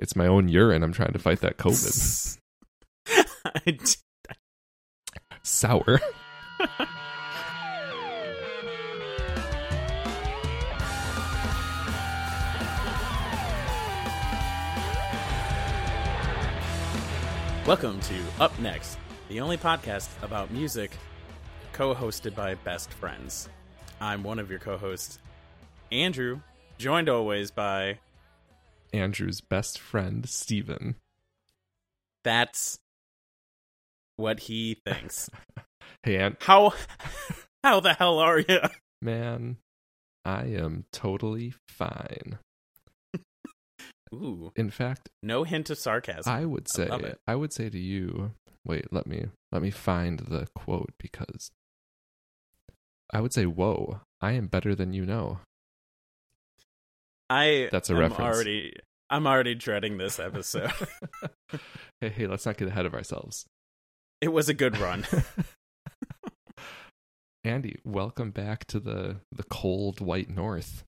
It's my own urine. I'm trying to fight that COVID. Sour. Welcome to Up Next, the only podcast about music co hosted by best friends. I'm one of your co hosts, Andrew, joined always by Andrew's best friend, Steven. That's what he thinks. Hey, Ant. How how the hell are you? Man, I am totally fine. Ooh, In fact, no hint of sarcasm. I would say it. I would say to you, wait, let me let me find the quote because I would say, "Whoa, I am better than you know." I That's a reference. already I'm already dreading this episode. hey, hey, let's not get ahead of ourselves. it was a good run. Andy, welcome back to the the cold white north.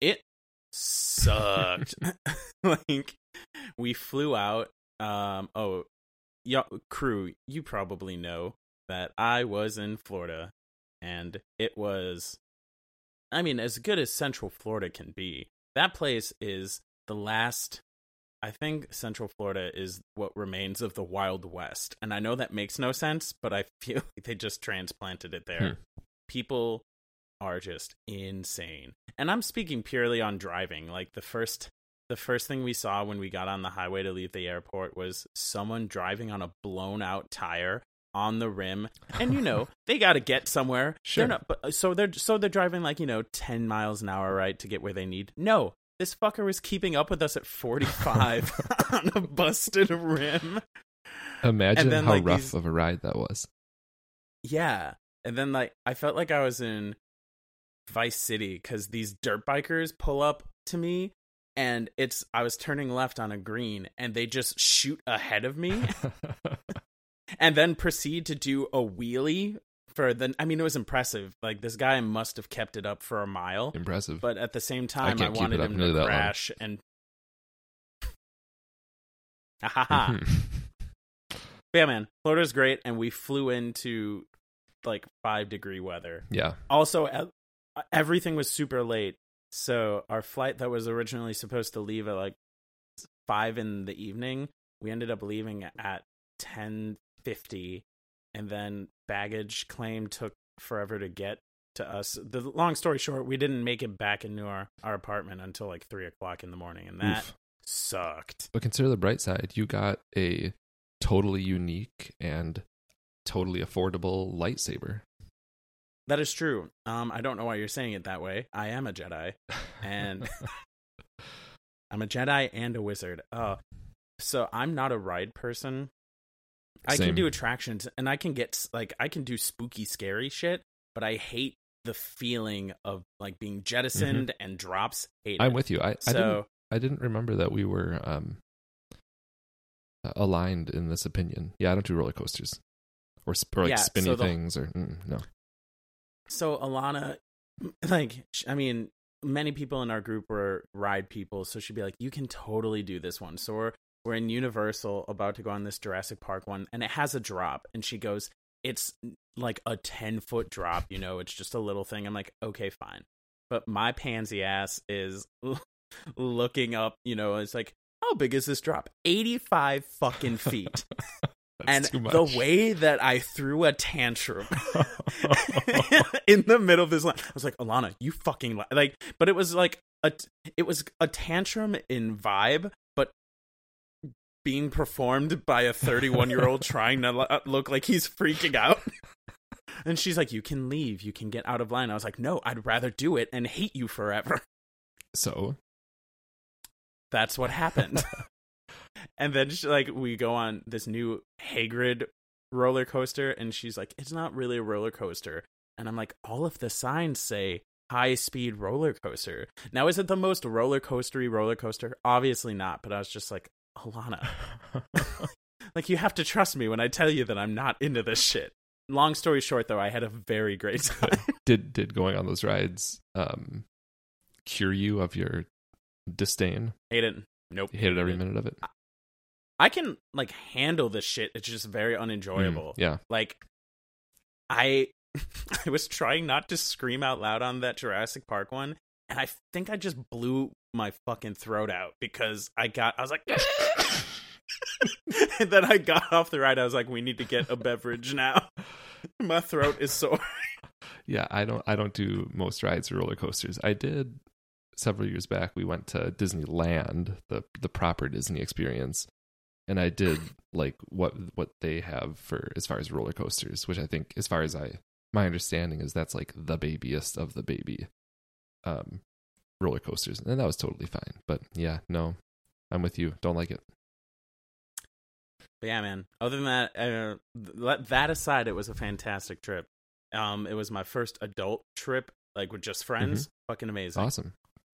it sucked. like we flew out. Um. Oh, y'all, crew. You probably know that I was in Florida, and it was. I mean, as good as Central Florida can be, that place is the last. I think Central Florida is what remains of the Wild West, and I know that makes no sense, but I feel like they just transplanted it there. Hmm. People are just insane. And I'm speaking purely on driving. Like the first the first thing we saw when we got on the highway to leave the airport was someone driving on a blown out tire on the rim. And you know, they got to get somewhere. Sure. They're not so they're so they're driving like, you know, 10 miles an hour right to get where they need. No. This fucker was keeping up with us at 45 on a busted rim. Imagine then, how like, rough these- of a ride that was. Yeah. And then like I felt like I was in Vice City cuz these dirt bikers pull up to me and it's I was turning left on a green and they just shoot ahead of me and then proceed to do a wheelie for the I mean it was impressive. Like this guy must have kept it up for a mile, Impressive. but at the same time I, can't wanted him to that long. crash and Ha ha. Mhm. Yeah, man. Florida's great and we flew into like 5 degree weather. yeah. also everything was super late so our flight that was originally supposed to leave at like five in the evening we ended up leaving at 10.50 and then baggage claim took forever to get to us the long story short we didn't make it back into our, our apartment until like three o'clock in the morning and that Oof. sucked But consider the bright side. You got a totally unique and totally affordable lightsaber. that is true um i don't know why you're saying it that way i am a jedi And- I'm a Jedi and a wizard. Oh, so I'm not a ride person. I Same. can do attractions and I can get like I can do spooky, scary shit, but I hate the feeling of like being jettisoned and drops. Hate Mm-hmm. I'm it. with you. I, I didn't so I didn't remember that we were um aligned in this opinion. Yeah, I don't do roller coasters. Or, sp- or like Yeah, spinny so the- things or mm, no. so Alana, like I mean, many people in our group were ride people, so she'd be like, "You can totally do this one." So we're we're in Universal, about to go on this Jurassic Park one, and it has a drop, and she goes, "It's like a ten foot drop, you know, it's just a little thing." I'm like, "Okay, fine," but my pansy ass is looking up, you know, it's like. How big is this drop? 85 fucking feet. and the way that I threw a tantrum in the middle of this line, I was like, Alana, you fucking li-. like. But it was like a, it was a tantrum in vibe, being performed by a 31 year old trying to uh, look like he's freaking out. And she's like, "You can leave. You can get out of line." I was like, "No, I'd rather do it and hate you forever." so That's what happened. and then she, like we go on this new Hagrid roller coaster and she's like it's not really a roller coaster. And I'm like all of the signs say high speed roller coaster. Now is it the most roller coastery roller coaster? Obviously not, but I was just like Alana, like you have to trust me when I tell you that I'm not into this shit. Long story short though, I had a very great time. did did going on those rides um cure you of your disdain? Hate it. Nope. You hated every minute of it. I can like handle this shit. It's just very Mm, unenjoyable. yeah. Like I I was trying not to scream out loud on that Jurassic Park one, and I think I just blew my fucking throat out because I got I was like and then I got off the ride. I was like, we need to get a beverage now. My throat is sore. Yeah, I don't I don't do most rides or roller coasters. I did several years back we went to Disneyland, the the proper Disney experience. And I did like what what they have for as far as roller coasters, which I think as far as I my understanding is that's like the babiest of the baby um roller coasters. And that was totally fine. But yeah, no. I'm with you. Don't like it. But yeah, man. Other than that, uh, th- that aside, it was a fantastic trip. Um, it was my first adult trip, like with just friends. Fucking amazing. Awesome.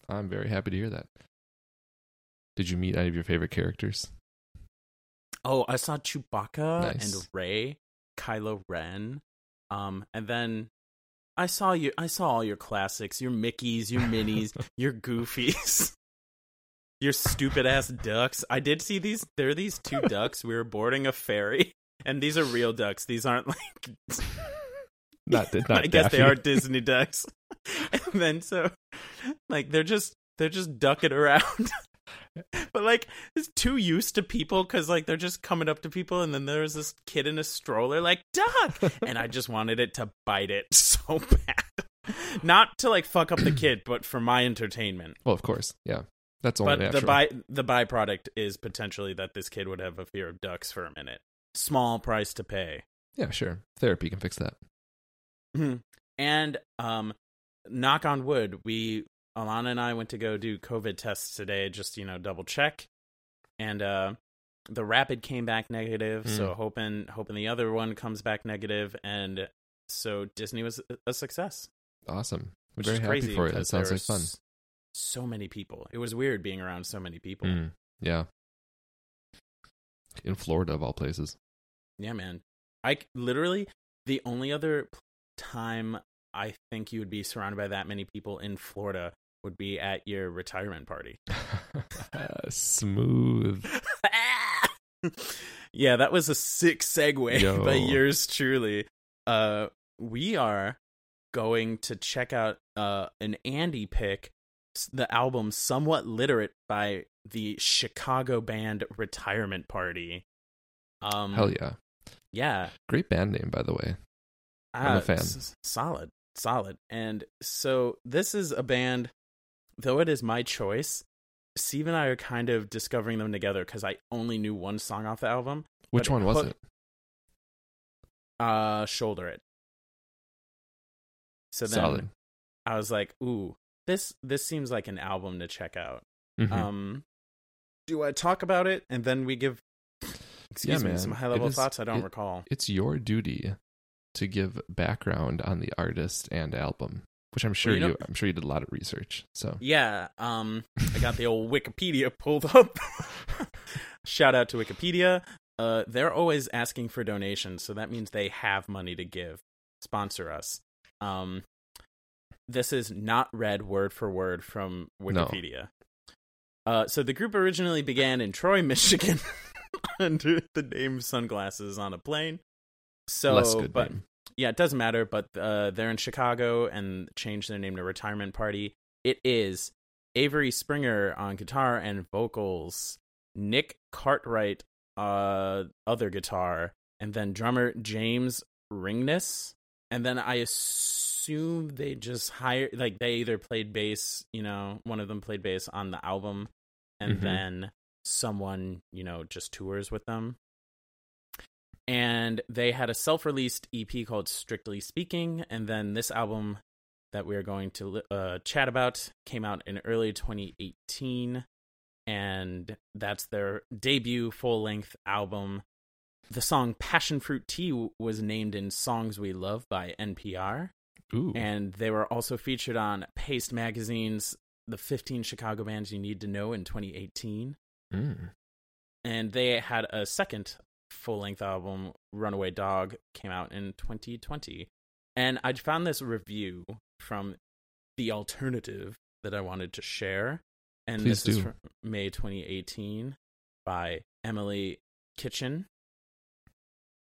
I'm very happy to hear that. Did you meet any of your favorite characters? Oh, I saw Chewbacca Nice. and Rey, Kylo Ren, um, and then I saw you. I saw all your classics, your Mickey's, your Minnies, your Goofies, your stupid ass ducks. I did see these. There are these two ducks. We were boarding a ferry, and these are real ducks. These aren't like. Not, not I guess Daffy. they are Disney ducks. and then so, like they're just they're just ducking around. but like it's too used to people because like they're just coming up to people and then there's this kid in a stroller like duck and i just wanted it to bite it so bad not to like fuck up the kid but for my entertainment Well, of course. Yeah. That's only but the by the byproduct is potentially that this kid would have a fear of ducks for a minute small price to pay Yeah, sure. Therapy can fix that. Mhm. and um knock on wood we alana and i went to go do covid tests today just you know double check and uh the rapid came back negative so Mm. hoping hoping the other one comes back negative and so disney was a- success Awesome. which Very is happy crazy for. It That sounds like fun. so many people it was weird being around so many people Mm, yeah. In Florida, of all places. Yeah, man. I literally the only other time I think you would be surrounded by that many people in Florida would be at your retirement party. Smooth. yeah, that was a sick segue Yo. by yours truly. Uh we are going to check out uh an Andy pick the album Somewhat Literate by the Chicago band Retirement Party. Um Hell yeah. yeah. Great band name, by the way. I'm a Ah, fan. s- solid, solid. And so this is a band, though it is my choice. Steve and I are kind of discovering them together because I only knew one song off the album. Which one was hook- it? Uh, shoulder it. So then Solid. I was like, "Ooh, this this seems like an album to check out." Mhm. Um, do I talk about it and then we give? Excuse me, some high level thoughts I don't it- recall. it's your duty to give background on the artist and album, which I'm sure you know- you I'm sure you did a lot of research. So Yeah, um, I got the old Wikipedia pulled up. Shout out to Wikipedia. Uh, they're always asking for donations, so that means they have money to give. Sponsor us. Um, this is not read word for word from No. Wikipedia. Uh, so the group originally began in Troy, Michigan, under the name Sunglasses on a Plane. So, less good but name. Yeah, it doesn't matter, but uh, they're in Chicago and changed their name to Retirement Party. It is Avery Springer on guitar and vocals, Nick Cartwright, uh, other guitar, and then drummer James Ringness. And then I assume they just hired, like, they either played bass, you know, one of them played bass on the album, and Mhm. then someone, you know, just tours with them and they had a self-released EP called Strictly Speaking, and then this album that we are going to uh, chat about came out in early 2018, and that's their debut full-length album. The song "Passion Fruit Tea" was named in "Songs We Love" by NPR, Ooh. and they were also featured on Paste Magazine's "The 15 Chicago Bands You Need to Know" in 2018 Mm. and they had a second full length album, Runaway Dog, came out in 2020. And I found this review from The Alternative that I wanted to share. and Please this is from May 2018 by Emily Kitchen.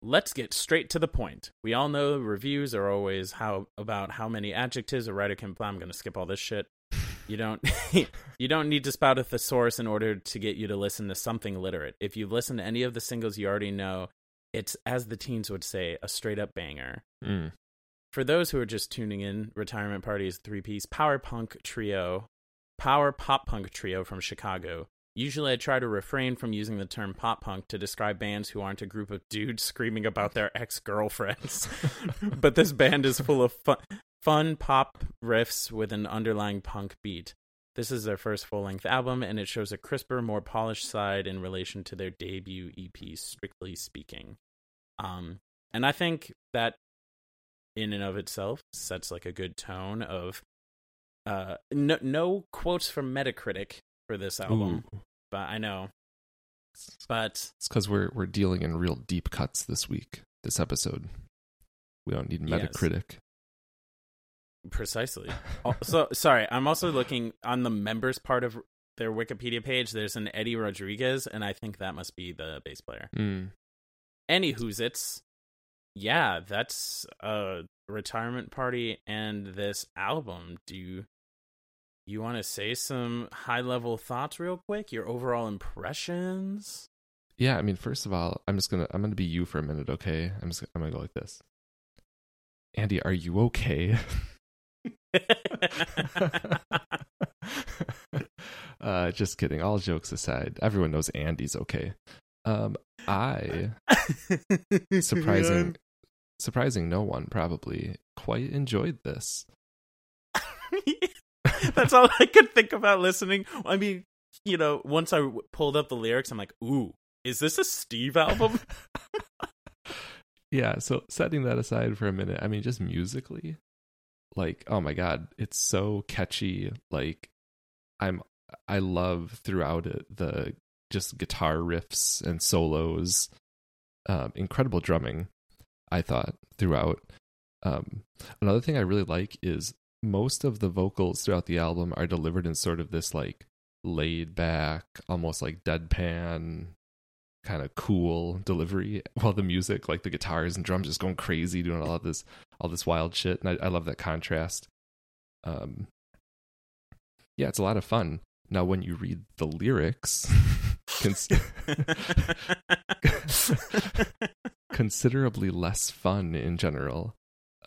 Let's get straight to the point. We all know reviews are always how about how many adjectives a writer can. I'm going to skip all this shit. You don't you don't need to spout a thesaurus in order to get you to listen to something literate. If you've listened to any of the singles you already know, it's as the teens would say, a straight up banger. Mm. For those who are just tuning in, Retirement Party is a three piece power punk trio, power pop punk trio from Chicago. Usually, I try to refrain from using the term pop punk to describe bands who aren't a group of dudes screaming about their ex girlfriends. but this band is full of fun, fun pop riffs with an underlying punk beat. This is their first full length album, and it shows a crisper, more polished side in relation to their debut EP, strictly speaking. Um, and I think that in and of itself sets like a good tone of uh no, no quotes from Metacritic for this album, Ooh. but I know. But It's because we're we're dealing in real deep cuts this week, this episode. We don't need Yes. Precisely. Oh, so sorry, I'm also looking on the members part of their Wikipedia page. There's an Eddie Rodriguez, and I think that must be the bass player. Mm. Anywho's it's yeah, that's a retirement party and this album. Do you you want to say some high level thoughts real quick? Your overall impressions? Yeah, I mean, first of all, I'm just gonna I'm gonna be you for a minute, okay? I'm just I'm gonna go like this. Andy, are you okay? uh, just kidding. All jokes aside, everyone knows Andy's okay. Um, I surprising, surprising no one probably quite enjoyed this. That's all I could think about listening. I mean, you know, once I w- pulled up the lyrics, I'm like, ooh, is this a Steve album? Yeah, so setting that aside for a minute, I mean, just musically, like, oh my god, it's so catchy. Like, I'm, I love throughout it the just guitar riffs and solos, um, incredible drumming. I thought throughout. Um, another thing I really like is most of the vocals throughout the album are delivered in sort of this like laid back, almost like deadpan kind of cool delivery while the music like the guitars and drums just going crazy doing all of this all this wild shit and I, I love that contrast um yeah it's a lot of fun now when you read the lyrics cons- considerably less fun in general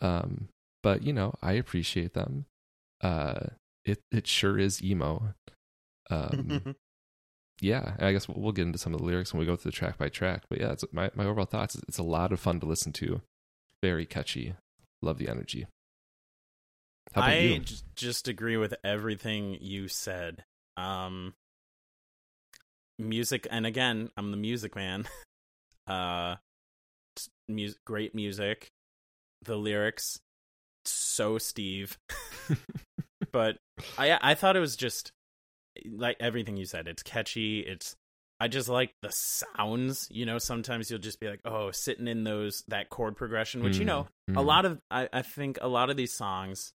um but you know i appreciate them uh it it sure is emo um yeah, I guess we'll, we'll get into some of the lyrics when we go through the track by track. But yeah, it's, my my overall thoughts. It's a lot of fun to listen to. Very catchy. Love the energy. I just agree with everything you said. Um, music, and again, I'm the music man. Uh, s- mus- great music. The lyrics, so Steve. but I I thought it was just like everything you said. It's catchy. It's I just like the sounds. You know, sometimes you'll just be like, oh, sitting in those that chord progression, which you Mm, know a mm. lot of I, I think a lot of these songs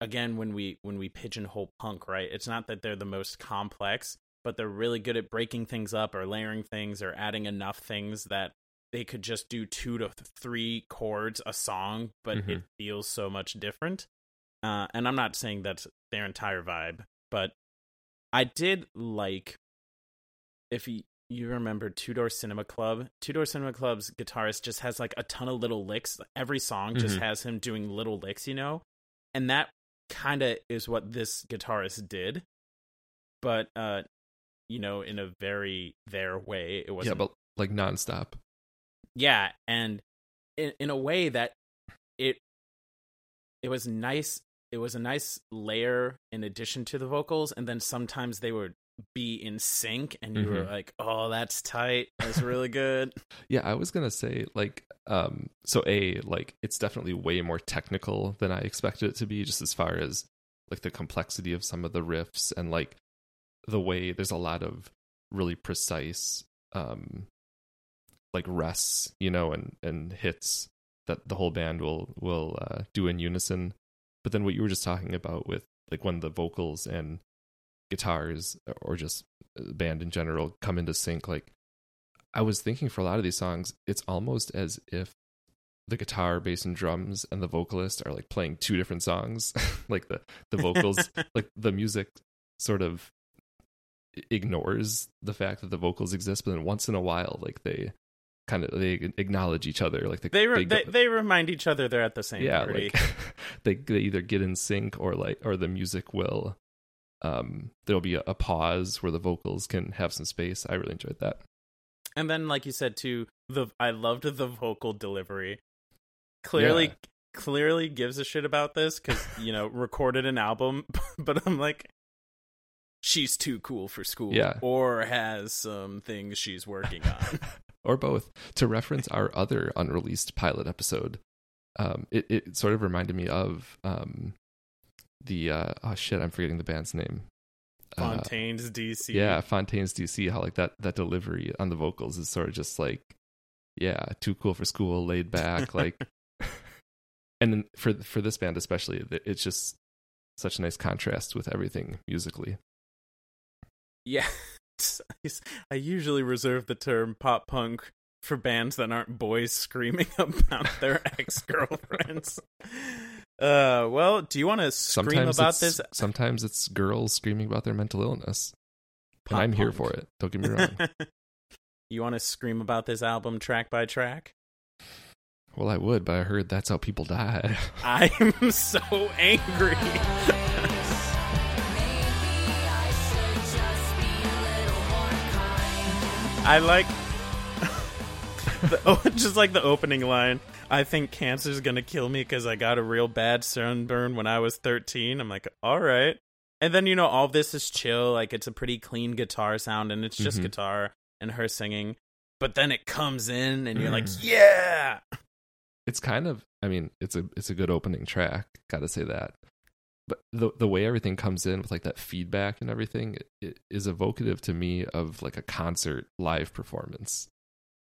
again when we when we pigeonhole punk right it's not that they're the most complex but they're really good at breaking things up or layering things or adding enough things that they could just do two to three chords a song but it Mhm. feels so much different uh, and i'm not saying that's their entire vibe but i did like if you you remember Two Door Cinema Club. Two Door Cinema Club's guitarist just has like a ton of little licks. Every song just Mhm. has him doing little licks, you know? And that kind of is what this guitarist did. But uh you know, in a very their way. It wasn't Yeah, but like nonstop. yeah, and in in a way that it it was nice. It was a nice layer in addition to the vocals, and then sometimes they would be in sync, and you were Mhm. like, "Oh, that's tight. That's really good." Yeah, I was gonna say like um so a like it's definitely way more technical than I expected it to be, just as far as like the complexity of some of the riffs and like the way there's a lot of really precise um like rests, you know, and and hits that the whole band will will uh, do in unison. But then what you were just talking about with like when the vocals and guitars uh, or just uh, band in general come into sync like i was thinking for a lot of these songs it's almost as if the guitar bass and drums and the vocalist are like playing two different songs like the the vocals like the music sort of ignores the fact that the vocals exist but then once in a while like they kind of they acknowledge each other like they re- they, they, they, remind each other they're at the same yeah party. like they they either get in sync or like or the music will um there'll be a, a, pause where the vocals can have some space. I really enjoyed that. And then like you said too the i loved the vocal delivery. Clearly yeah. clearly gives a shit about this because you know recorded an album but i'm like she's too cool for school yeah. or has some things she's working on. Or both. To reference our other unreleased pilot episode um, it, it sort of reminded me of um, the uh, oh shit i'm forgetting the band's name Fontaines uh, DC. Yeah, Fontaines DC. How like that that delivery on the vocals is sort of just like, yeah, too cool for school, laid back, like. and then for for this band especially, it's just such a nice contrast with everything musically. Yeah, I usually reserve the term pop punk for bands that aren't boys screaming about their ex girlfriends. Uh, well, do you want to scream sometimes about this? Sometimes it's girls screaming about their mental illness. Pop I'm here for it. Don't get me wrong. you want to scream about this album track by track? Well, I would, but I heard that's how people die. I'm so angry. I like the, oh, just like the opening line. I think cancer's gonna kill me because I got a real bad sunburn when I was 13. I'm like, all right. And then, you know, all this is chill. Like, it's a pretty clean guitar sound and it's just mm-hmm. guitar and her singing. But then it comes in and you're like, mm. yeah. It's kind of, I mean, it's a it's a good opening track. Gotta say that. But the the way everything comes in with like that feedback and everything it, it is evocative to me of like a concert live performance.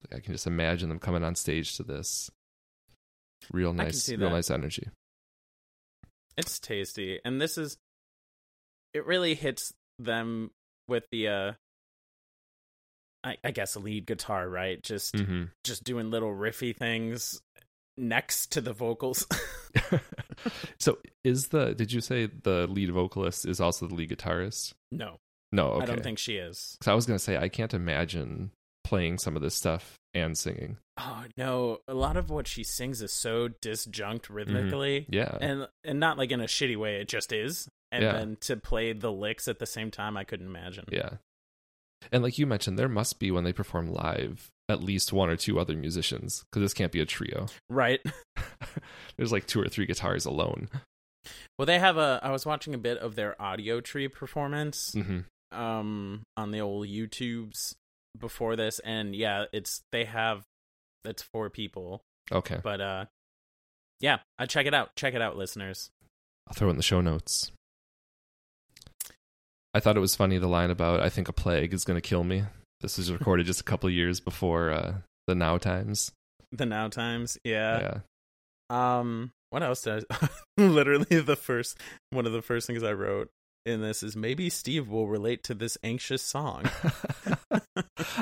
Like I can just imagine them coming on stage to this Real nice, real nice energy. It's tasty, and this is it. Really hits them with the uh I, I guess lead guitar, right? Just mm-hmm. just doing little riffy things next to the vocals. so is the did you say the lead vocalist is also the lead guitarist? No. No, okay. I don't think she is. Cuz I was going to say I can't imagine playing some of this stuff and singing. Oh no, a lot of what she sings is so disjunct mm-hmm. rhythmically. Mm-hmm. Yeah. And and not like in a shitty way, it just is. And yeah. then to play the licks at the same time, I couldn't imagine. Yeah. And like you mentioned, there must be when they perform live at least one or two other musicians because this can't be a trio. Right. There's like two or three guitars alone. Well, they have a. I was watching a bit of their Audiotree performance mm-hmm. um, on the old YouTubes before this, and yeah, it's they have it's four people. Okay. But uh yeah, I check it out. Check it out, listeners. I'll throw in the show notes. I thought it was funny the line about I think a plague is going to kill me. This was recorded just a couple years before uh, the Now Times. The Now Times, yeah. Yeah. Um, what else did I? Literally, the first one of the first things I wrote in this is maybe Steve will relate to this anxious song.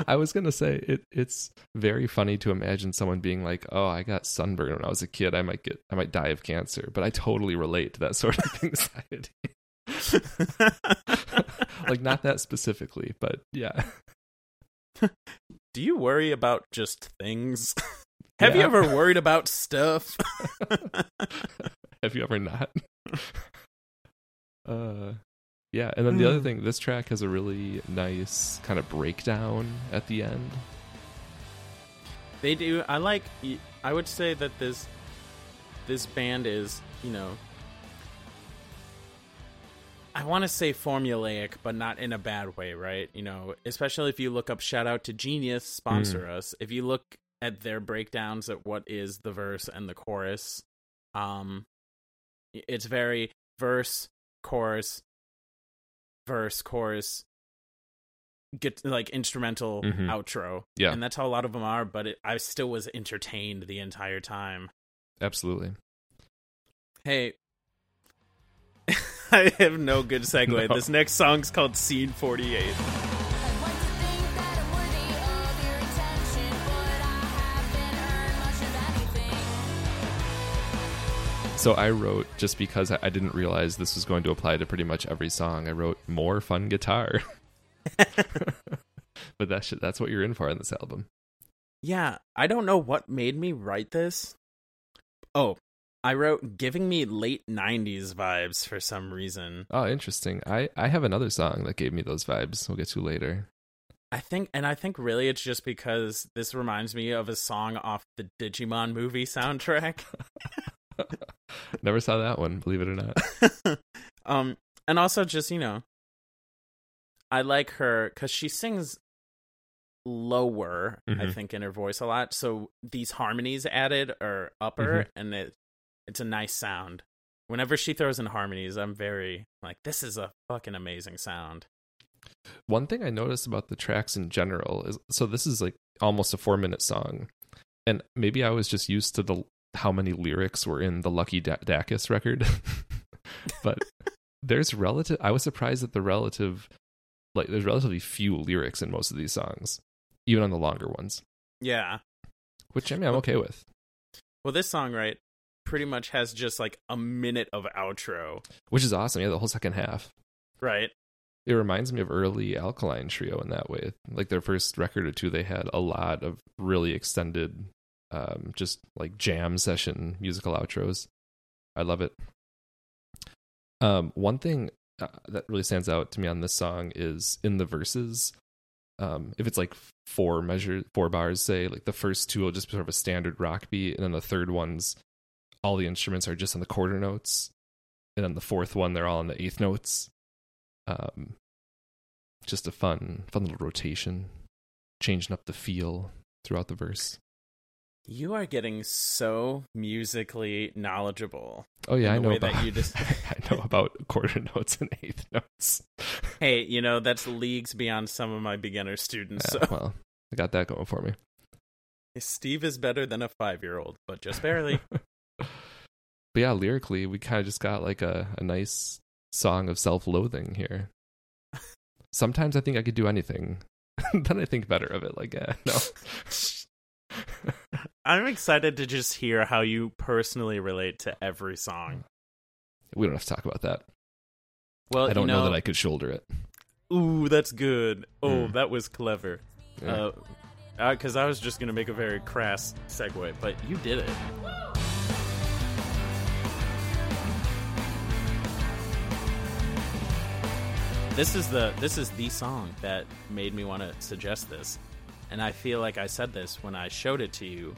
I was gonna say it. It's very funny to imagine someone being like, "Oh, I got sunburn when I was a kid. I might get, I might die of cancer." But I totally relate to that sort of anxiety. like not that specifically, but yeah. Do you worry about just things? Have yeah. you ever worried about stuff? Have you ever not? Uh, yeah, and then the other hmm. thing, this track has a really nice kind of breakdown at the end. They do. I like. I would say that this this band is, you know, I want to say formulaic, but not in a bad way, right? You know, especially if you look up shout out to Genius sponsor mm. us. If you look at their breakdowns at what is the verse and the chorus, um, it's very verse, chorus, verse, chorus, get like instrumental mm-hmm. outro. Yeah, and that's how a lot of them are. But it, I still was entertained the entire time. Absolutely. Hey, I have no good segue. No. This next song's called Scene 48. So I wrote just because I didn't realize this was going to apply to pretty much every song. I wrote more fun guitar. but that should, that's what you're in for on this album. Yeah, I don't know what made me write this. Oh, I wrote giving me late 90s vibes for some reason. Oh, interesting. I I have another song that gave me those vibes. We'll get to later. I think, and I think really it's just because this reminds me of a song off the Digimon movie soundtrack. Never saw that one, believe it or not. um, and also just you know, I like her because she sings lower. I Mhm. think in her voice a lot, so these harmonies added are upper, and it it's a nice sound. Whenever she throws in harmonies, I'm very like, this is a fucking amazing sound. One thing I noticed about the tracks in general is so this is like almost a 4-minute song. And maybe I was just used to the how many lyrics were in the Lucy da- Dacus record. but there's relative I was surprised that the relative like there's relatively few lyrics in most of these songs, even on the longer ones, Yeah. which I mean I'm okay with. Well, this song, right, pretty much has just like a minute of outro, Which is awesome. Yeah, the whole second half. right? It reminds me of early Alkaline Trio in that way. Like their first record or two, they had a lot of really extended, um, just like jam session musical outros. I love it. Um, one thing uh, that really stands out to me on this song is in the verses. Um, if it's like four measure, four bars, say like the first two will just be sort of a standard rock beat, and then the third one's all the instruments are just on the quarter notes, and then the fourth one they're all on the eighth notes um, just a fun, fun little rotation, changing up the feel throughout the verse. You are getting so musically knowledgeable. Oh yeah, I know about. that you just- I know about quarter notes and eighth notes. Hey, you know that's leagues beyond some of my beginner students. Yeah, So well, I got that going for me. Steve is better than a five-year-old, but just barely. But yeah, lyrically, we kind of just got like a, a nice song of self-loathing here. Sometimes I think I could do anything. then I think better of it. Like, yeah, no. I'm excited to just hear how you personally relate to every song. we don't have to talk about that. Well, I don't you know, that I could shoulder it. Ooh, that's good. Oh, Hmm. that was clever. Yeah. Uh, because I was just gonna make a very crass segue, but you did it. This is the this is the song that made me want to suggest this, and I feel like I said this when I showed it to you,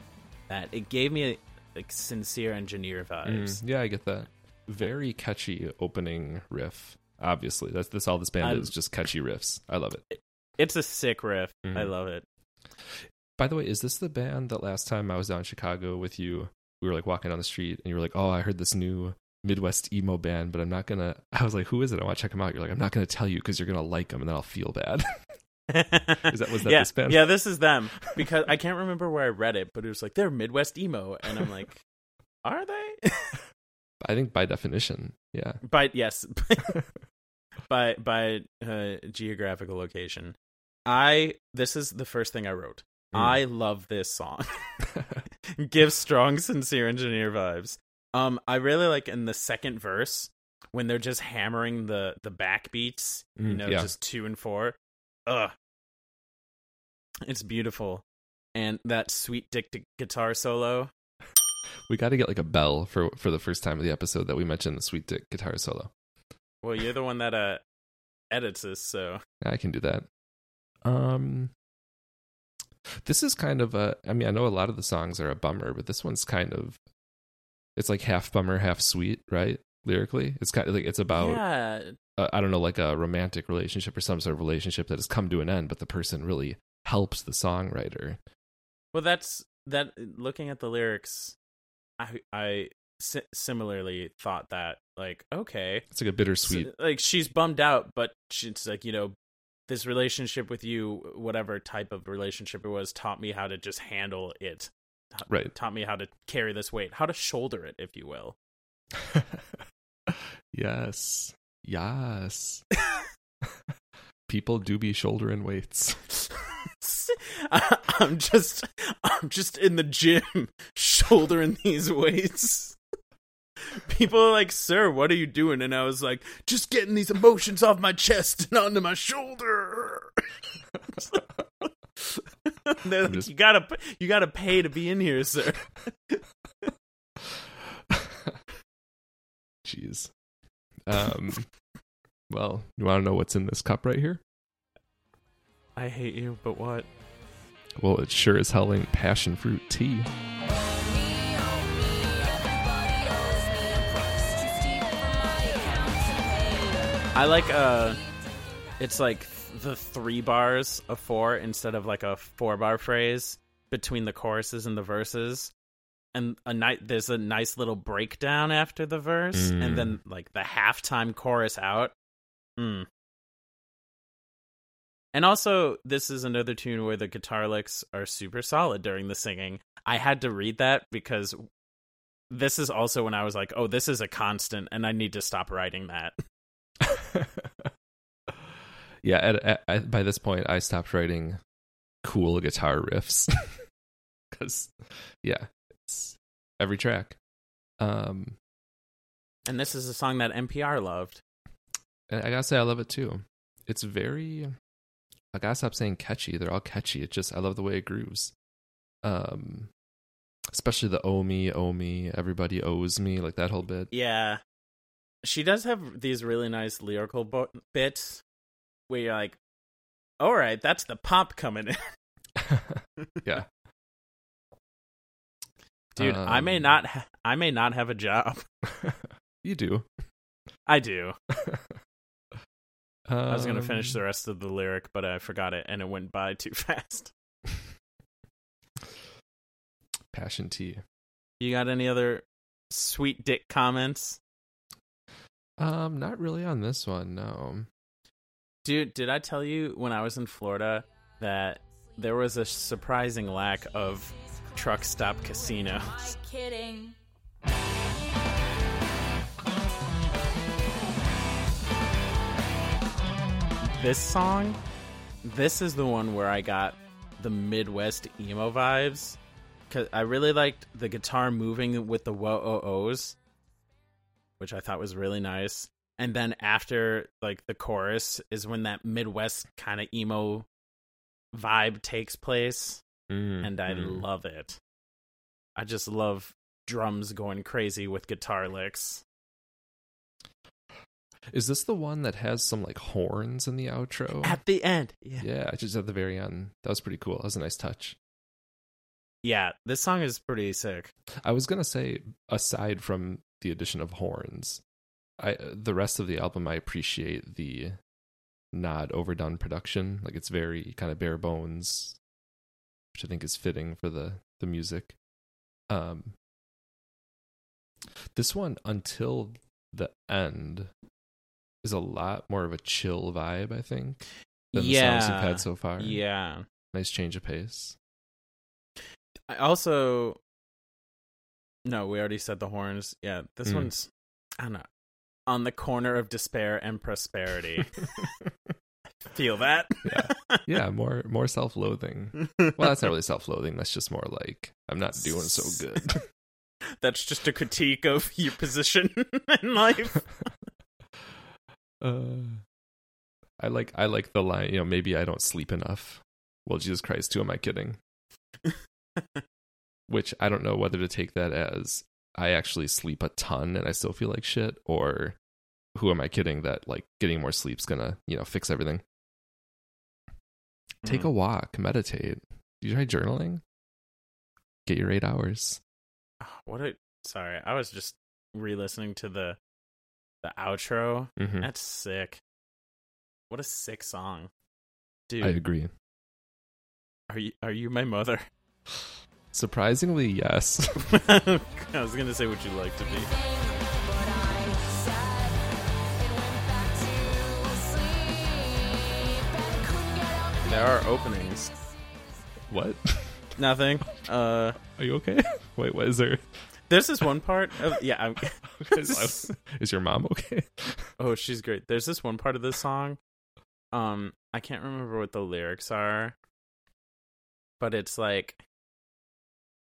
that it gave me like sincere engineer vibes. Mm, yeah, I get that. Very catchy opening riff. Obviously, that's that's all this band I'm- is, just catchy riffs. I love it. It's a sick riff. I Mhm. love it. By the way, is this the band that last time I was down in Chicago with you, we were like walking down the street and you were like, "Oh, I heard this new Midwest emo band, but I'm not gonna." I was like, "Who is it? I want to check them out." You're like, "I'm not gonna tell you because you're gonna like them and then I'll feel bad." Is that- was that yeah, this band? Yeah, this is them because I can't remember where I read it, but it was like they're Midwest emo, and I'm like, are they? I think by definition, yeah. by yes, by by uh, geographical location. I this is the first thing I wrote. Mm. I love this song. Gives strong, sincere engineer vibes. Um, I really like in the second verse when they're just hammering the the backbeats. you Mm, know, yeah. just two and four. Ugh, it's beautiful, and that sweet dick gu- guitar solo. we got to get like a bell for for the first time of the episode that we mentioned the sweet dick guitar solo. Well, you're the one that uh edits this, so I can do that. Um, this is kind of a. I mean, I know a lot of the songs are a bummer, but this one's kind of. It's like half bummer, half sweet, right? Lyrically, it's kind of like it's about. yeah, uh, I don't know, like a romantic relationship or some sort of relationship that has come to an end, but the person really helps the songwriter. Well, that's that. Looking at the lyrics, I I si- similarly thought that like okay, It's like a bittersweet. So, like she's bummed out, but she's like you know this relationship with you, whatever type of relationship it was, taught me how to just handle it. Ta- Right. Taught me how to carry this weight, how to shoulder it, if you will. yes. Yes. People do be shouldering weights. I- I'm just I'm just in the gym shouldering these weights. People are like, "Sir, what are you doing?" And I was like, "Just getting these emotions off my chest and onto my shoulder." They're like, just- You gotta you gotta pay to be in here, sir. Jeez. Um well, you want to know what's in this cup right here? I hate you, but what? Well, it sure as hell ain't passion fruit tea. Me, me, everybody owes me a price. Too steep for my account to pay. I like uh it's like the three bars of four instead of like a four bar phrase between the choruses and the verses. And a night there's a nice little breakdown after the verse Mm. and then like the halftime chorus out. Mm. And also this is another tune where the guitar licks are super solid during the singing. I had to read that because this is also when I was like, "Oh, this is a constant and I need to stop writing that." yeah, at, at, at- by this point, I stopped writing cool guitar riffs because, yeah, it's every track. Um, And this is a song that NPR loved. I gotta say, I love it too. It's very, I gotta stop saying catchy. They're all catchy. It just, I love the way it grooves. Um, especially the "Oh me, oh me, everybody owes me," like that whole bit. Yeah. She does have these really nice lyrical bo- bits where you're like, all right, that's the pop coming in. yeah, Dude, I may Um, not ha- I may not have a job. you do. I do. I was going to finish Um, the rest of the lyric, but I forgot it and it went by too fast. passion tea. You got any other sweet dick comments? Um, not really on this one. No. Dude, did I tell you when I was in Florida that there was a surprising lack of truck stop casinos? Like kidding. This song, this is the one where I got the Midwest emo vibes. Cause I really liked the guitar moving with the whoa oh ohs, which I thought was really nice. And then after like the chorus is when that Midwest kind of emo vibe takes place, Mm, and I mm. love it. I just love drums going crazy with guitar licks. Is this the one that has some like horns in the outro? At the end, yeah. yeah, just at the very end. That was pretty cool. That was a nice touch. yeah, this song is pretty sick. I was gonna say, aside from the addition of horns, I the rest of the album I appreciate the not overdone production. Like it's very kind of bare bones, which I think is fitting for the the music. Um, this one until the end is a lot more of a chill vibe. I think than the songs we've had so far. Yeah. nice change of pace. I also No, we already said the horns. Yeah, this Mm. one's I don't know. On the corner of despair and prosperity. Feel that? yeah. yeah, more more self loathing. Well, that's not really self loathing. That's just more like I'm not doing so good. That's just a critique of your position in life. Uh, I like I like the line. You know, maybe I don't sleep enough. Well, Jesus Christ, who am I kidding? Which I don't know whether to take that as I actually sleep a ton and I still feel like shit, or who am I kidding that like getting more sleep's gonna you know fix everything. Take a Mm. walk, meditate. Do you try journaling? Get your eight hours. Ah, What a sorry, I was just re-listening to the the outro. hmm That's sick. What a sick song. Dude, I agree. are you are you my mother? Surprisingly, yes. I was gonna say, would you like to be? But I said it went back to sleep and couldn't get up. There are openings. what? Nothing. Uh, Are you okay? Wait, what is there? There's this one part of yeah. I'm, is, is your mom okay? oh, she's great. There's this one part of this song. Um, I can't remember what the lyrics are, but it's like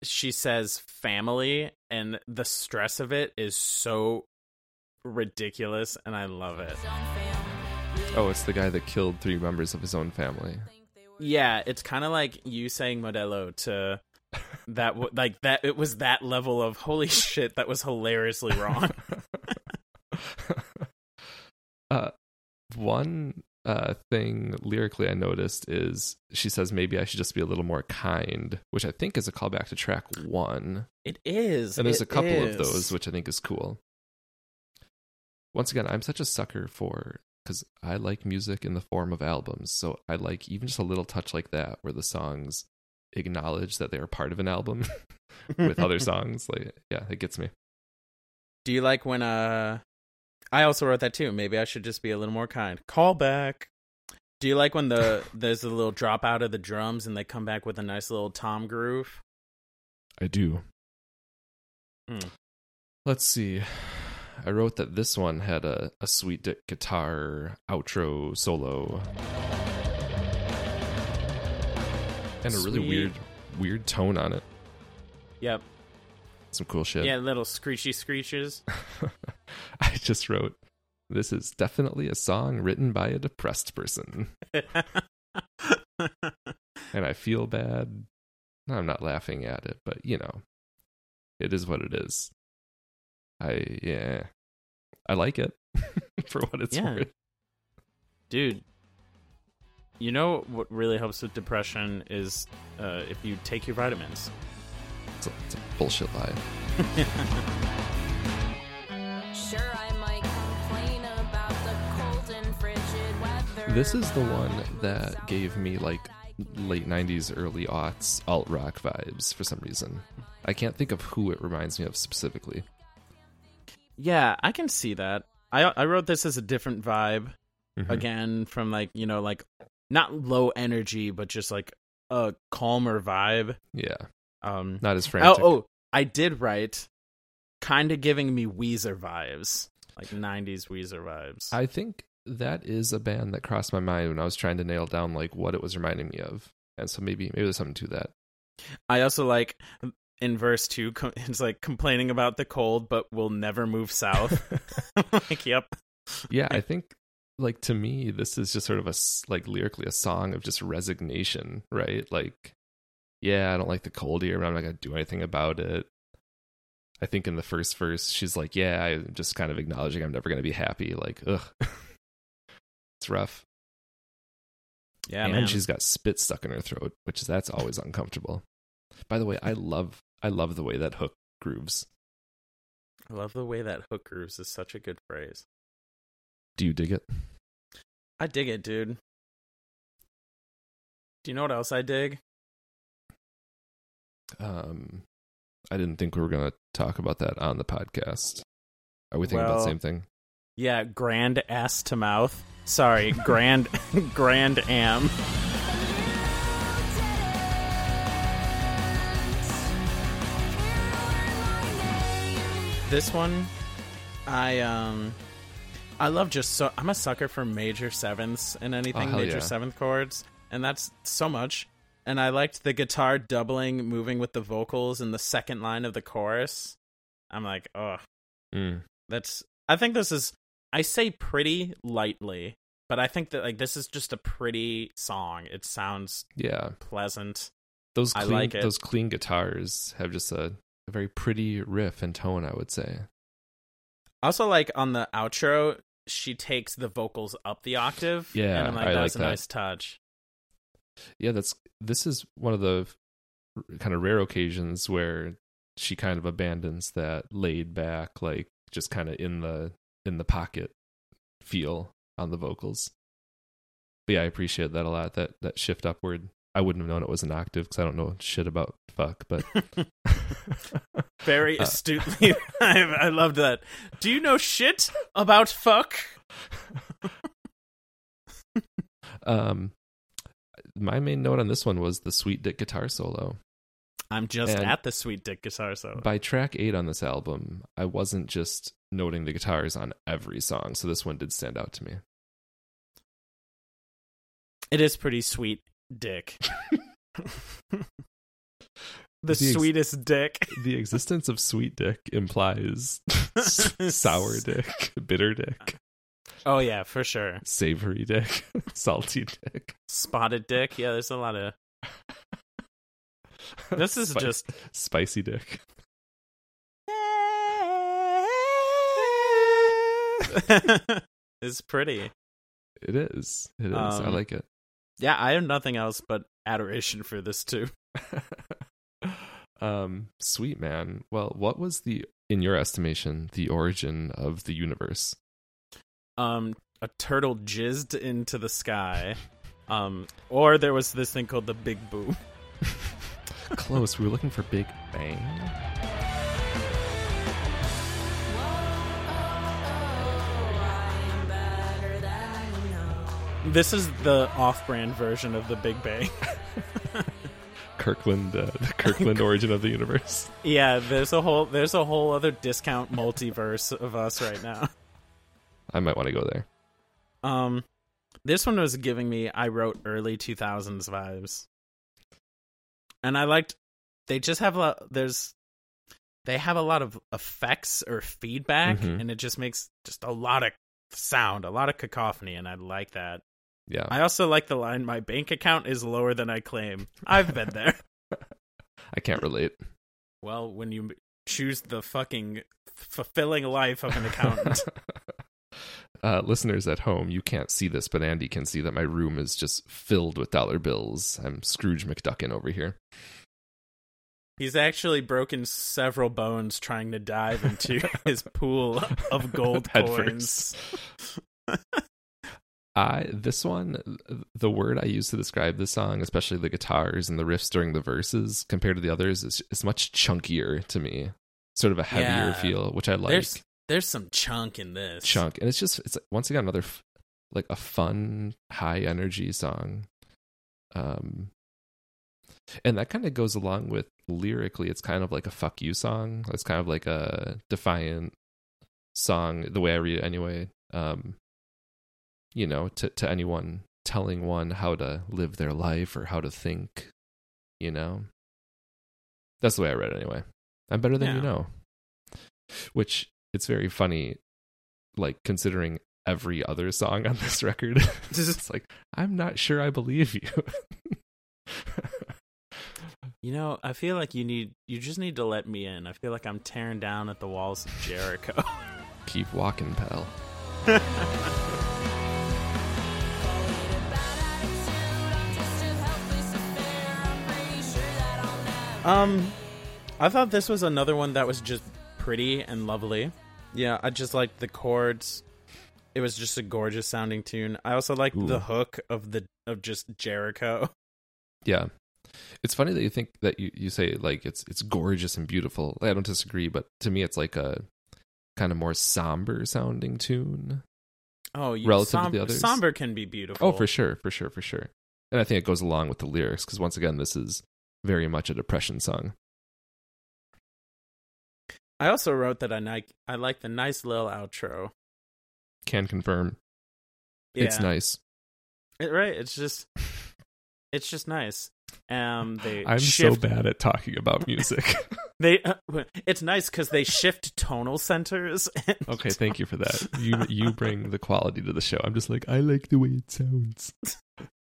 she says family, and the stress of it is so ridiculous, and I love it. Oh, it's the guy that killed three members of his own family. Yeah, it's kind of like you saying Modelo to that, w- like that. It was that level of holy shit. That was hilariously wrong. uh, one uh, thing lyrically I noticed is she says maybe I should just be a little more kind, which I think is a callback to track one. it is, And there's a couple of those, which I think is cool. Once again, I'm such a sucker for because I like music in the form of albums. So I like even just a little touch like that where the songs acknowledge that they are part of an album with other songs. Like, yeah, it gets me. Do you like when uh I also wrote that too. Maybe I should just be a little more kind. Call back. Do you like when the there's a little drop out of the drums and they come back with a nice little tom groove? I do. Hmm. Let's see. I wrote that this one had a, a sweet guitar outro solo. And a really Sweet. weird weird tone on it. Yep. Some cool shit. Yeah, little screechy screeches. I just wrote this is definitely a song written by a depressed person. And I feel bad. I'm not laughing at it, but you know, it is what it is. I yeah. I like it for what it's Yeah. worth. Dude, you know what really helps with depression is uh, if you take your vitamins. It's a, it's a bullshit lie. Sure, I might complain about the cold and frigid weather. This is the one that gave me like late 90s, early aughts alt rock vibes for some reason. I can't think of who it reminds me of specifically. Yeah, I can see that. I I wrote this as a different vibe Mhm. again from like you know like not low energy but just like a calmer vibe. Yeah, Um, not as oh, frantic. oh, I did write, kind of giving me Weezer vibes, like '90s Weezer vibes. I think that is a band that crossed my mind when I was trying to nail down like what it was reminding me of. And so maybe maybe there's something to that. I also like in verse two, it's like complaining about the cold, but we'll never move south. like, yep. yeah, I think like to me this is just sort of a like lyrically a song of just resignation, right? Like yeah, I don't like the cold here, but I'm not to do anything about it. I think in the first verse she's like, yeah, I'm just kind of acknowledging I'm never going to be happy like ugh. it's rough. Yeah, and man. she's got spit stuck in her throat, which is that's always uncomfortable. By the way, I love I love the way that hook grooves. I love the way that hook grooves is such a good phrase. Do you dig it? I dig it, dude. Do you know what else I dig? Um, I didn't think we were going to talk about that on the podcast. Are we thinking about the same thing? Yeah, grand ass to mouth. Sorry, grand grand am. This one, I um, I love just so. I'm a sucker for major sevenths and anything Oh, major yeah. seventh chords, and that's so much. And I liked the guitar doubling, moving with the vocals in the second line of the chorus. I'm like, oh, Mm. that's. I think this is. I say pretty lightly, but I think that like this is just a pretty song. It sounds Yeah, pleasant. those I clean like it. those clean guitars have just a, a very pretty riff and tone. I would say. Also, like on the outro, she takes the vocals up the octave. Yeah, and I'm like, I that's like a that. nice touch. Yeah, that's this is one of the kind of rare occasions where she kind of abandons that laid back, like just kind of in the in the pocket feel on the vocals. But yeah, I appreciate that a lot. That that shift upward. I wouldn't have known it was an octave because I don't know shit about fuck. But Very Uh, astutely, I, I loved that. Do you know shit about fuck? um, my main note on this one was the sweet dick guitar solo. I'm just And- at the sweet dick guitar solo. By track eight on this album, I wasn't just noting the guitars on every song, so this one did stand out to me. It is pretty sweet dick. the The ex- sweetest dick. The existence of sweet dick implies sour dick, bitter dick, Oh yeah, for sure. savory dick, salty dick. Spotted dick. Yeah, there's a lot of. This is Spi- just. spicy dick. it's pretty. It is. It is. I Um, like it. Yeah, I have nothing else but adoration for this too. um, sweet man. Well, what was the, in your estimation, the origin of the universe? Um, a turtle jizzed into the sky. Um, or there was this thing called the Big Boom. Close. We were looking for Big Bang. This is the off-brand version of the Big Bang. Kirkland, uh, the Kirkland origin of the universe. yeah, there's a whole there's a whole other discount multiverse of us right now. I might want to go there. Um, this one was giving me I wrote early 2000s vibes, and I liked. They just have a lot. There's, they have a lot of effects or feedback, Mhm. and it just makes just a lot of sound, a lot of cacophony, and I like that. Yeah. I also like the line, "My bank account is lower than I claim." I've been there. I can't relate. well, when you choose the fucking fulfilling life of an accountant. uh, listeners at home, you can't see this, but Andy can see that my room is just filled with dollar bills. I'm Scrooge McDuckin over here. He's actually broken several bones trying to dive into his pool of gold coins. I this one, the word I use to describe this song, especially the guitars and the riffs during the verses, compared to the others, is, is much chunkier to me. Sort of a heavier Yeah. feel, which I like. There's there's some chunk in this. chunk, and it's just it's once again another f- like a fun, high energy song. Um, and that kind of goes along with lyrically. It's kind of like a fuck you song. It's kind of like a defiant song, the way I read it anyway. Um, you know, to to anyone telling one how to live their life or how to think. You know, that's the way I read it anyway. I'm better than you know. Which it's very funny, like considering every other song on this record. it's just like I'm not sure I believe you. You know, I feel like you need you just need to let me in. I feel like I'm tearing down at the walls of Jericho. Keep walking, pal. um I thought this was another one that was just pretty and lovely. Yeah, I just liked the chords. It was just a gorgeous sounding tune. I also liked Ooh. the hook of the of just Jericho. Yeah. It's funny that you think that you, you say like it's it's gorgeous and beautiful. I don't disagree, but to me it's like a kind of more somber sounding tune. Oh, you, Relative to som- the others? somber can be beautiful. Oh, for sure, for sure, for sure. And I think it goes along with the lyrics because once again, this is very much a depression song. I also wrote that I like I like the nice little outro. Can confirm it's nice. It- right? It's just it's just nice. Um, they I'm shift, so bad at talking about music. They uh, it's nice because they shift tonal centers. and- okay, thank you for that. You you bring the quality to the show. I'm just like I like the way it sounds.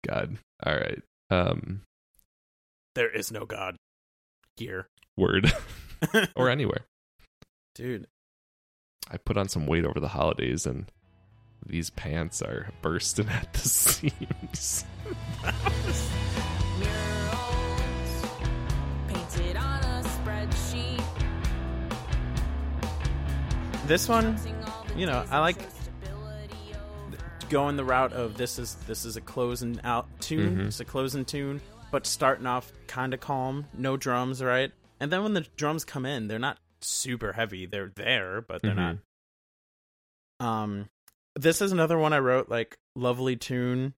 God. All right. Um There is no god here, word or anywhere. dude. I put on some weight over the holidays and these pants are bursting at the seams. Murals painted on a spreadsheet. This one, counting all the you know, I like of stability over going the route of this is this is a closing out tune. Mhm. It's a closing tune, but starting off kind of calm, no drums, right? And then when the drums come in, they're not super heavy. They're there, but they're not. Um, this is another one I wrote. Like lovely tune.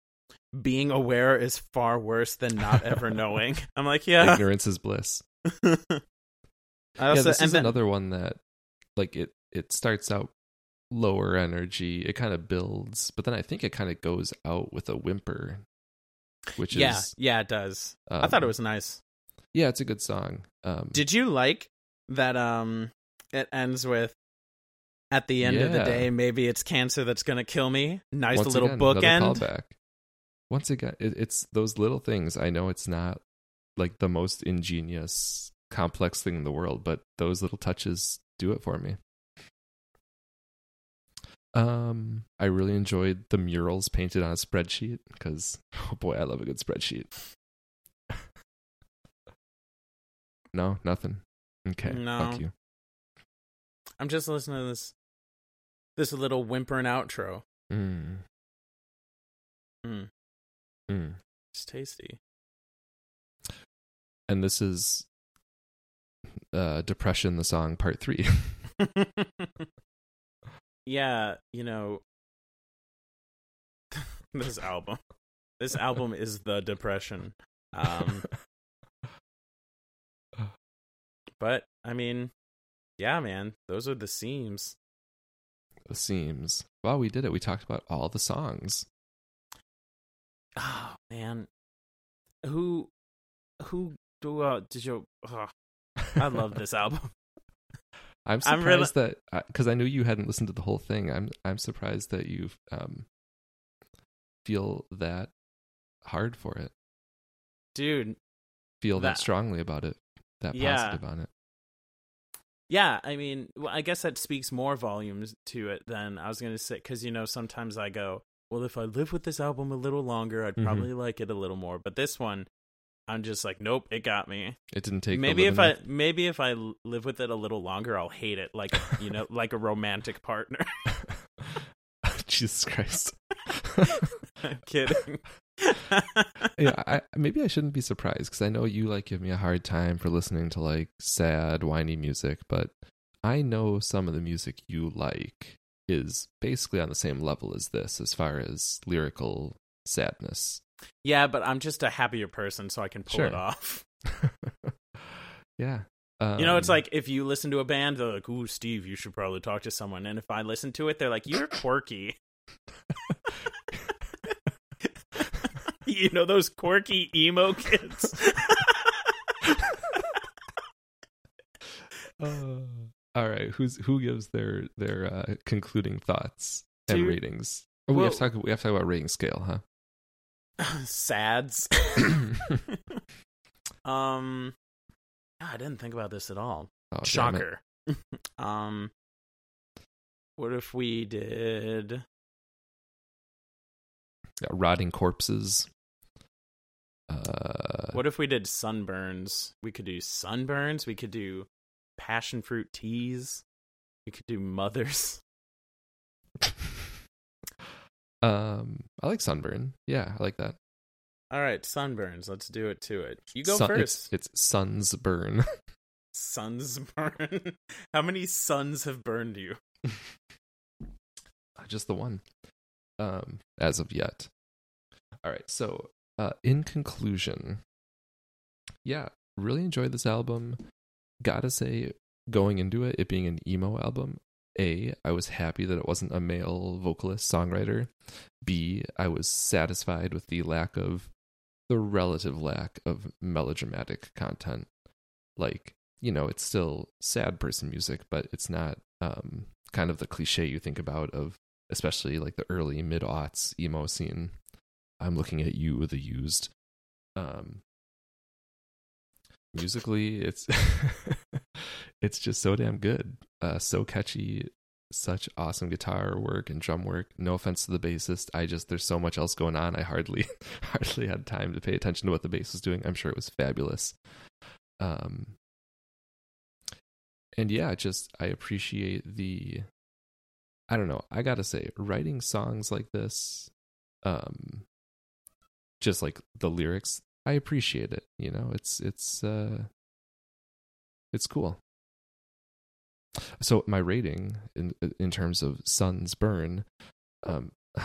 Being aware is far worse than not ever knowing. I'm like, yeah, Ignorance is bliss. I yeah, this is then, another one that like it it starts out lower energy, it kind of builds, but then I think it kind of goes out with a whimper, which yeah, is yeah, it does. I thought it um, was nice. yeah, it's a good song. Um, Did you like that? Um, it ends with. At the end of the day, maybe it's cancer that's gonna kill me. Nice once little again, bookend. callback. Once again, it, it's those little things. I know it's not like the most ingenious, complex thing in the world, but those little touches do it for me. Um, I really enjoyed the murals painted on a spreadsheet because, oh boy, I love a good spreadsheet. no, nothing. Okay, No. fuck you. I'm just listening to this this little whimpering outro. Mm, Mm, mm. it's tasty. And this is uh, depression, the song part three. yeah, you know this album. This album is the depression. Um but I mean, yeah, man, those are the seams. the seams. Well, we did it. We talked about all the songs. Oh, man. Who who do uh did you oh, I love this album. I'm I'm surprised really- that because I knew you hadn't listened to the whole thing. I'm I'm surprised that you um feel that hard for it. Dude, Feel that, That- strongly about it. That Yeah. positive on it. Yeah, I mean, well, I guess that speaks more volumes to it than I was going to say. Because, you know, sometimes I go, well, if I live with this album a little longer, I'd Mhm. probably like it a little more. But this one, I'm just like, nope, it got me. It didn't take. maybe if I maybe if I live with it a little longer, I'll hate it like you know, like a romantic partner. Jesus Christ. I'm kidding. yeah, I, maybe I shouldn't be surprised because I know you like give me a hard time for listening to like sad, whiny music, but I know some of the music you like is basically on the same level as this as far as lyrical sadness. Yeah, but I'm just a happier person, so I can pull it off. yeah. Um, You know, it's like if you listen to a band, they're like, "Ooh, Steve, you should probably talk to someone." And if I listen to it, they're like, "You're quirky." you know those quirky emo kids. Uh, all right, who's who gives their their uh, concluding thoughts and Dude, ratings? Oh, we have to talk. We have to talk about rating scale, huh? Sads. um, I didn't think about this at all. Oh. Shocker. um, what if we did? Yeah, rotting corpses. Uh, What if we did sunburns? We could do sunburns. We could do passion fruit teas. We could do mothers. Um, I like sunburn. Yeah, I like that. All right, sunburns. Let's do it to it. You go Sun- first. It's, it's suns burn. Suns burn. How many suns have burned you? Just the one. Um, as of yet. All right. So, uh, in conclusion, yeah, really enjoyed this album. Gotta say, going into it, it being an emo album, A, I was happy that it wasn't a male vocalist songwriter. B, I was satisfied with the lack of the relative lack of melodramatic content. Like, you know, it's still sad person music, but it's not um kind of the cliche you think about of especially like the early mid aughts emo scene. I'm looking at you, the used. Um musically it's it's just so damn good. Uh so catchy, such awesome guitar work and drum work. No offense to the bassist. I just there's so much else going on. I hardly hardly had time to pay attention to what the bass was doing. I'm sure it was fabulous. Um and yeah, just I appreciate the I don't know, I got to say writing songs like this um just like the lyrics, I appreciate it, you know. It's it's uh it's cool. So my rating in in terms of Suns Burn um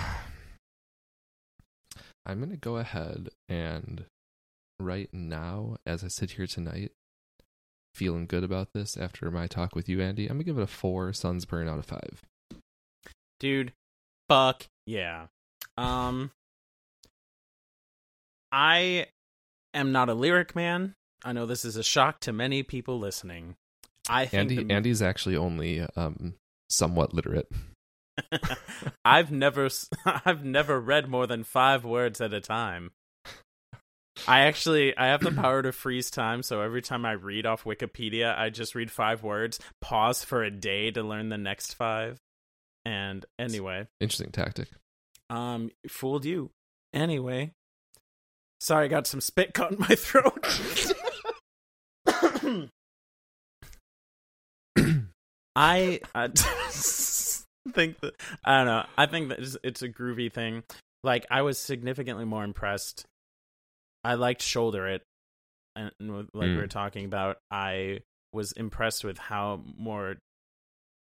I'm to go ahead and right now as I sit here tonight feeling good about this after my talk with you, Andy. I'm gonna give it a four suns burn out of five. dude fuck yeah um i am not a lyric man i know this is a shock to many people listening i think Andy the- Andy's actually only um somewhat literate. i've never i've never read more than five words at a time i actually i have the power to freeze time so every time i read off wikipedia i just read five words pause for a day to learn the next five and anyway Interesting tactic. Um, fooled you. Anyway, sorry, I got some spit caught in my throat. I, I think that I don't know. I think that it's, it's a groovy thing. Like I was significantly more impressed. I liked Shoulder It, and and like we Mm. were talking about, I was impressed with how more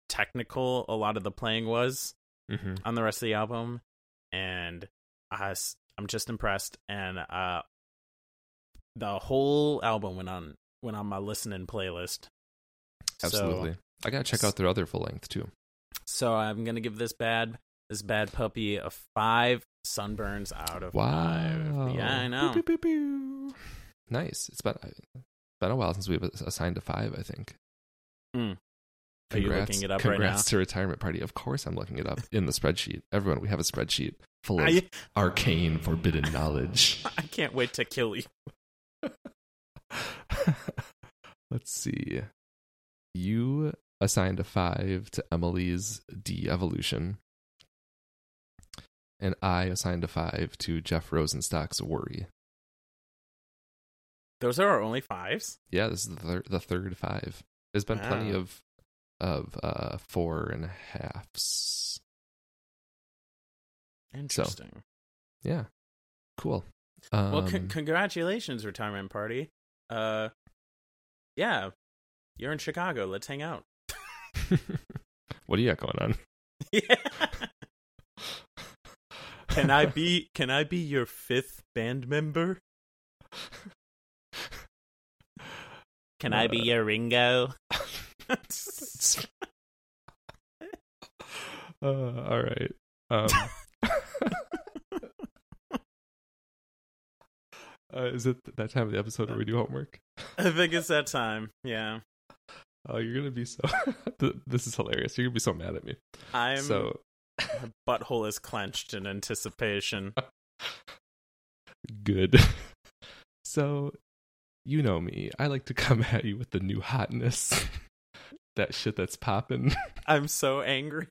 technical a lot of the playing was Mm-hmm. on the rest of the album, and I, I'm just impressed. And uh, the whole album went on went on my listening playlist. Absolutely. I gotta check out their other full length too. So, so I'm gonna give this bad this bad puppy a five sunburns out of five. Yeah, I know. Pew, pew, pew. Nice. It's been been a while since we've assigned a five. I think. Mm. Are you Congrats- looking it up congrats right now? to retirement party. Of course, I'm looking it up in the spreadsheet. Everyone, we have a spreadsheet full of I, arcane, forbidden knowledge. I can't wait to kill you. Let's see. You assigned a five to Emily's de-evolution, and I assigned a five to Jeff Rosenstock's worry. Those are our only fives. Yeah, this is the, thir- the third five. There's been plenty of of uh four and a halves. Interesting. Yeah, cool. Um, well, con- congratulations, retirement party. Uh, yeah, you're in Chicago. Let's hang out. what do you got going on? yeah. Can I be can I be your fifth band member? Can I be Uh, your Ringo? Uh, all right. Um, uh, is it that time of the episode where we do homework? I think it's that time. Yeah. Oh, you're gonna be so. This is hilarious. You're gonna be so mad at me. I'm so my butthole is clenched in anticipation. good. so, you know me. I like to come at you with the new hotness. That shit that's popping. I'm so angry.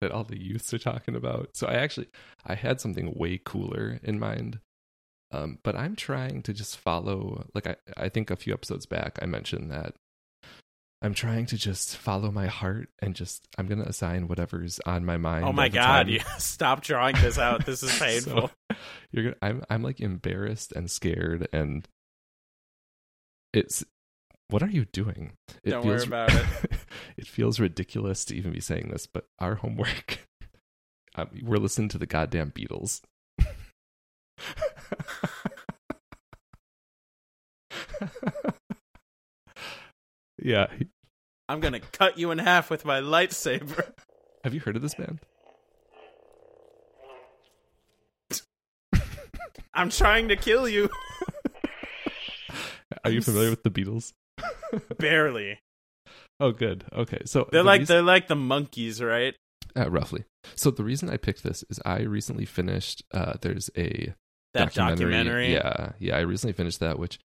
that all the youths are talking about. So I actually I had something way cooler in mind. Um, but I'm trying to just follow like I, I think a few episodes back I mentioned that I'm trying to just follow my heart and just I'm gonna assign whatever's on my mind. Oh my god, you stop drawing this out. This is painful. So, you're gonna I'm I'm like embarrassed and scared and it's what are you doing? It Don't worry about it. it feels ridiculous to even be saying this, but our homework um, we're listening to the goddamn Beatles. yeah, I'm gonna cut you in half with my lightsaber. have you heard of this band? I'm trying to kill you. Are you familiar with the Beatles? Barely. Oh, good. Okay, so They're the like reason- they're like the Monkees, right? Uh, roughly. So the reason I picked this is I recently finished. Uh, there's a That documentary. Yeah, yeah. I recently finished that, which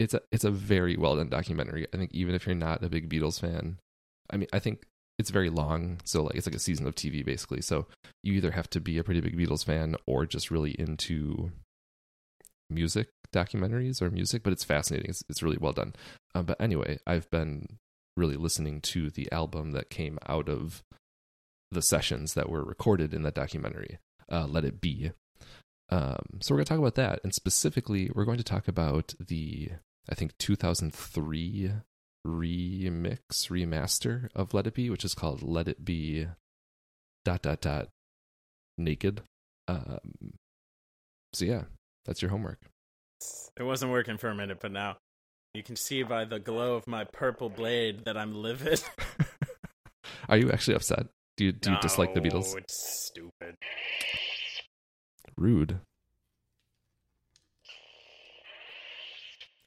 it's a it's a very well done documentary. I think even if you're not a big Beatles fan, I mean, I think it's very long. So like it's like a season of TV basically. So you either have to be a pretty big Beatles fan or just really into music documentaries or music. But it's fascinating. It's it's really well done. Um, but anyway, I've been really listening to the album that came out of the sessions that were recorded in that documentary, uh, Let It Be. Um, so we're going to talk about that. And specifically, we're going to talk about the, I think, 2003 remix, remaster of Let It Be, which is called Let It Be dot, dot, dot, naked. Um, so yeah, that's your homework. It wasn't working for a minute, but now You can see by the glow of my purple blade that I'm livid. Are you actually upset? Do you do you dislike the Beatles? It's stupid. Rude.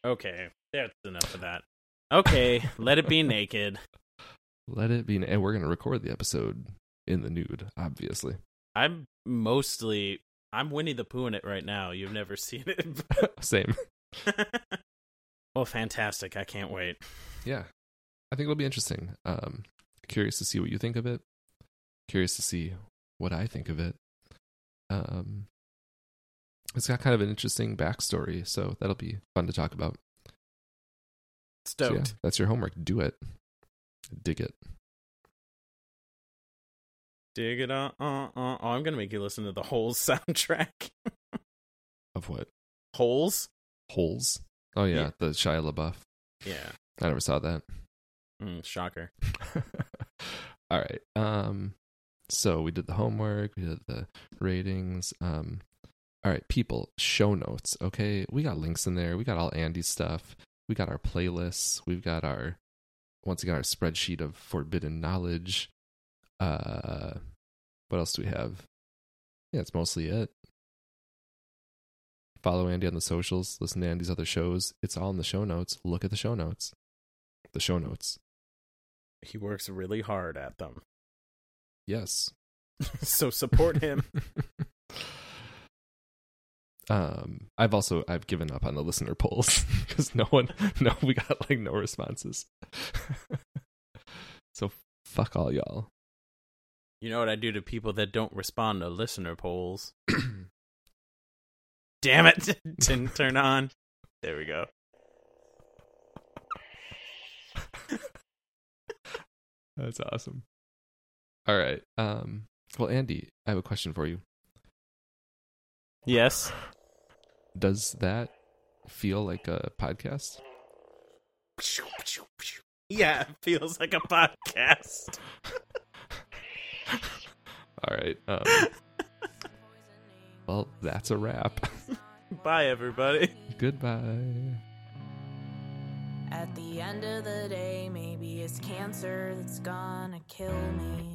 Okay, that's enough of that. Okay, let it be naked. Let it be. And we're gonna record the episode in the nude, obviously. I'm mostly I'm Winnie the Pooh in it right now. You've never seen it. Same. well, fantastic. I can't wait. Yeah, I think it'll be interesting. Um, curious to see what you think of it. Curious to see what I think of it. Um, it's got kind of an interesting backstory, so that'll be fun to talk about. So, Stoked. yeah, that's your homework. Do it. Dig it. Dig it uh, uh, uh. Oh, I'm gonna make you listen to the Holes soundtrack. Of what? Holes? Holes. Oh yeah, Yeah. the Shia LaBeouf. Yeah. I never saw that. Mm, shocker. All right. Um so we did the homework, we did the ratings. Um all right, people, show notes, okay? We got links in there. We got all Andy's stuff. We got our playlists. We've got our once again our spreadsheet of forbidden knowledge. Uh what else do we have? Yeah, it's mostly it. Follow Andy on the socials, listen to Andy's other shows. It's all in the show notes. Look at the show notes. The show notes. He works really hard at them. Yes. so support him. um i've also i've given up on the listener polls because no one no we got like no responses so fuck all y'all You know what I do to people that don't respond to listener polls? Damn it! Didn't turn on. There we go. that's awesome all right um well andy i have a question for you Yes. does that feel like a podcast Yeah, it feels like a podcast. all right um well that's a wrap Bye, everybody. goodbye At the end of the day, maybe it's cancer that's gonna kill me.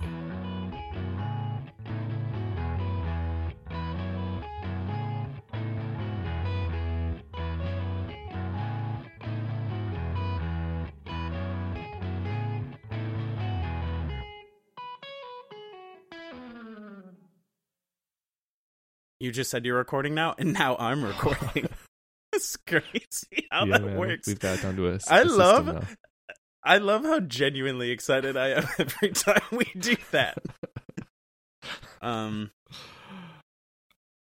You just said you're recording now, and now I'm recording. it's crazy how yeah, that man, works. we've got it down to a, I love- now. I love how genuinely excited I am every time we do that. um,